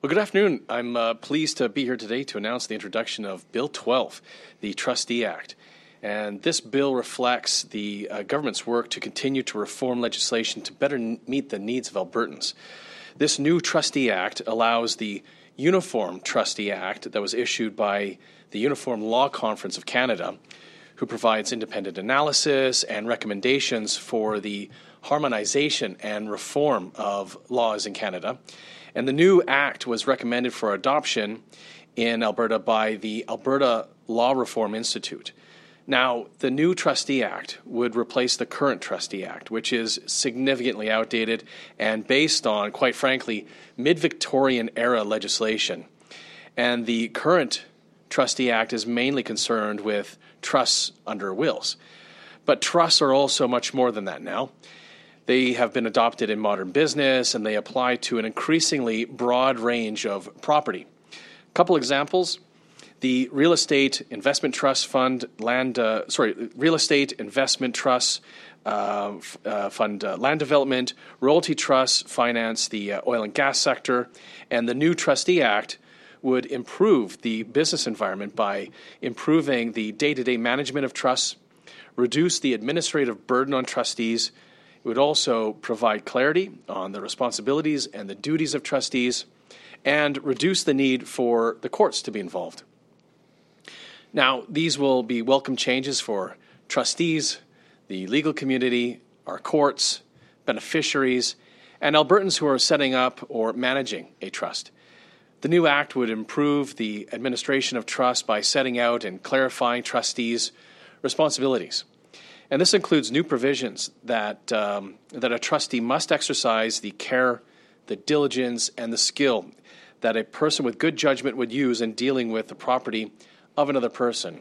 Well, good afternoon. I'm uh, pleased to be here today to announce the introduction of Bill 12, the Trustee Act. And this bill reflects the uh, government's work to continue to reform legislation to better n- meet the needs of Albertans. This new Trustee Act allows the Uniform Trustee Act that was issued by the Uniform Law Conference of Canada, who provides independent analysis and recommendations for the harmonization and reform of laws in Canada. And the new act was recommended for adoption in Alberta by the Alberta Law Reform Institute. Now, the new Trustee Act would replace the current Trustee Act, which is significantly outdated and based on, quite frankly, mid Victorian era legislation. And the current Trustee Act is mainly concerned with trusts under wills. But trusts are also much more than that now. They have been adopted in modern business and they apply to an increasingly broad range of property. A couple examples the real estate investment trust fund, land, uh, sorry, real estate investment trust uh, f- uh, fund uh, land development, royalty trusts finance the uh, oil and gas sector, and the new Trustee Act would improve the business environment by improving the day to day management of trusts, reduce the administrative burden on trustees. It would also provide clarity on the responsibilities and the duties of trustees and reduce the need for the courts to be involved. Now, these will be welcome changes for trustees, the legal community, our courts, beneficiaries, and Albertans who are setting up or managing a trust. The new act would improve the administration of trust by setting out and clarifying trustees' responsibilities. And this includes new provisions that, um, that a trustee must exercise the care, the diligence, and the skill that a person with good judgment would use in dealing with the property of another person.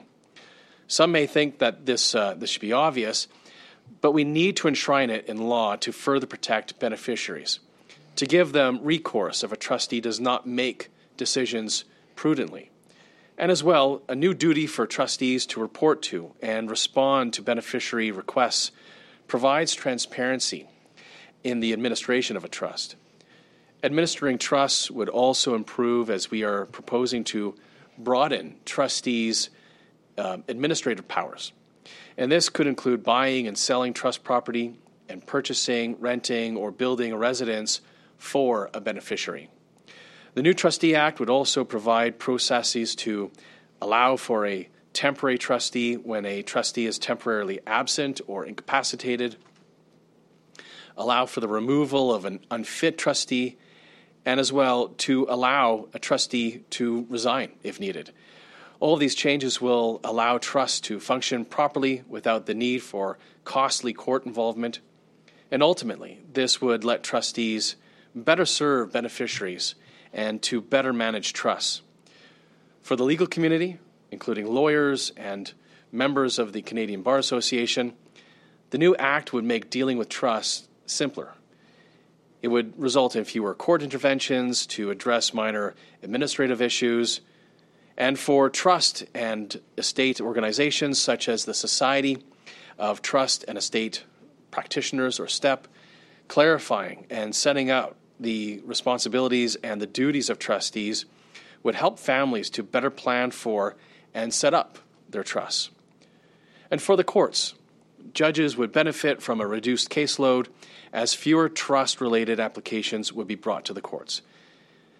Some may think that this, uh, this should be obvious, but we need to enshrine it in law to further protect beneficiaries, to give them recourse if a trustee does not make decisions prudently. And as well, a new duty for trustees to report to and respond to beneficiary requests provides transparency in the administration of a trust. Administering trusts would also improve as we are proposing to broaden trustees' uh, administrative powers. And this could include buying and selling trust property and purchasing, renting, or building a residence for a beneficiary. The new Trustee Act would also provide processes to allow for a temporary trustee when a trustee is temporarily absent or incapacitated, allow for the removal of an unfit trustee, and as well to allow a trustee to resign if needed. All these changes will allow trusts to function properly without the need for costly court involvement. And ultimately, this would let trustees better serve beneficiaries and to better manage trusts. For the legal community, including lawyers and members of the Canadian Bar Association, the new act would make dealing with trusts simpler it would result in fewer court interventions to address minor administrative issues. And for trust and estate organizations such as the Society of Trust and Estate Practitioners, or STEP, clarifying and setting out the responsibilities and the duties of trustees would help families to better plan for and set up their trusts. And for the courts, judges would benefit from a reduced caseload as fewer trust related applications would be brought to the courts.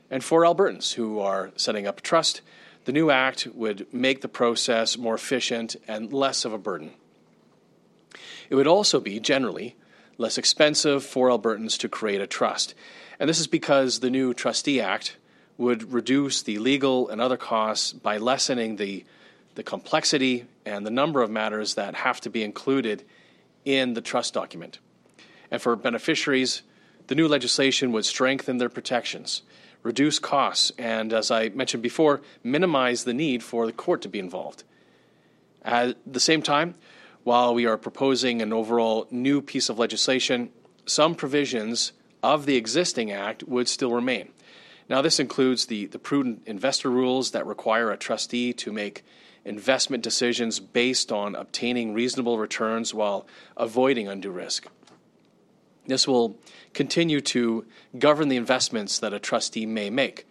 And for Albertans who are setting up a trust, the new act would make the process more efficient and less of a burden. It would also be generally less expensive for Albertans to create a trust. And this is because the new Trustee Act would reduce the legal and other costs by lessening the, the complexity and the number of matters that have to be included in the trust document. And for beneficiaries, the new legislation would strengthen their protections, reduce costs, and, as I mentioned before, minimize the need for the court to be involved. At the same time, while we are proposing an overall new piece of legislation, some provisions of the existing act would still remain. Now, this includes the, the prudent investor rules that require a trustee to make investment decisions based on obtaining reasonable returns while avoiding undue risk. This will continue to govern the investments that a trustee may make.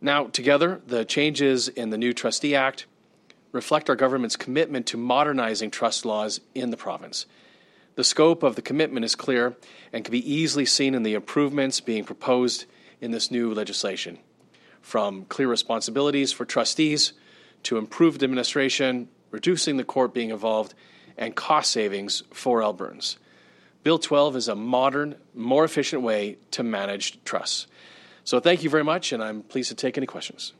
Now, together, the changes in the new Trustee Act reflect our government's commitment to modernizing trust laws in the province. The scope of the commitment is clear and can be easily seen in the improvements being proposed in this new legislation, from clear responsibilities for trustees to improved administration, reducing the court being involved, and cost savings for Albertans. Bill 12 is a modern, more efficient way to manage trusts. So thank you very much, and I'm pleased to take any questions.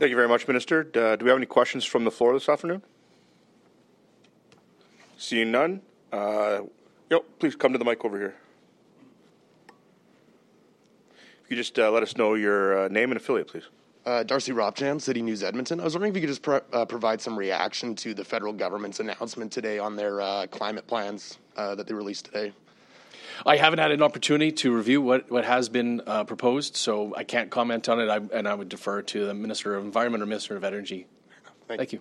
Thank you very much, Minister. Uh, do we have any questions from the floor this afternoon? Seeing none, uh, yep, please come to the mic over here. If you just uh, let us know your uh, name and affiliate, please. Uh, Darcy Ropchan, City News Edmonton. I was wondering if you could just pro- uh, provide some reaction to the federal government's announcement today on their uh, climate plans uh, that they released today. I haven't had an opportunity to review what, what has been uh, proposed, so I can't comment on it, I, and I would defer to the Minister of Environment or Minister of Energy. Thank, Thank you.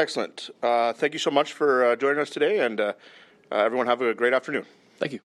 Excellent. Uh, thank you so much for uh, joining us today, and uh, uh, everyone have a great afternoon. Thank you.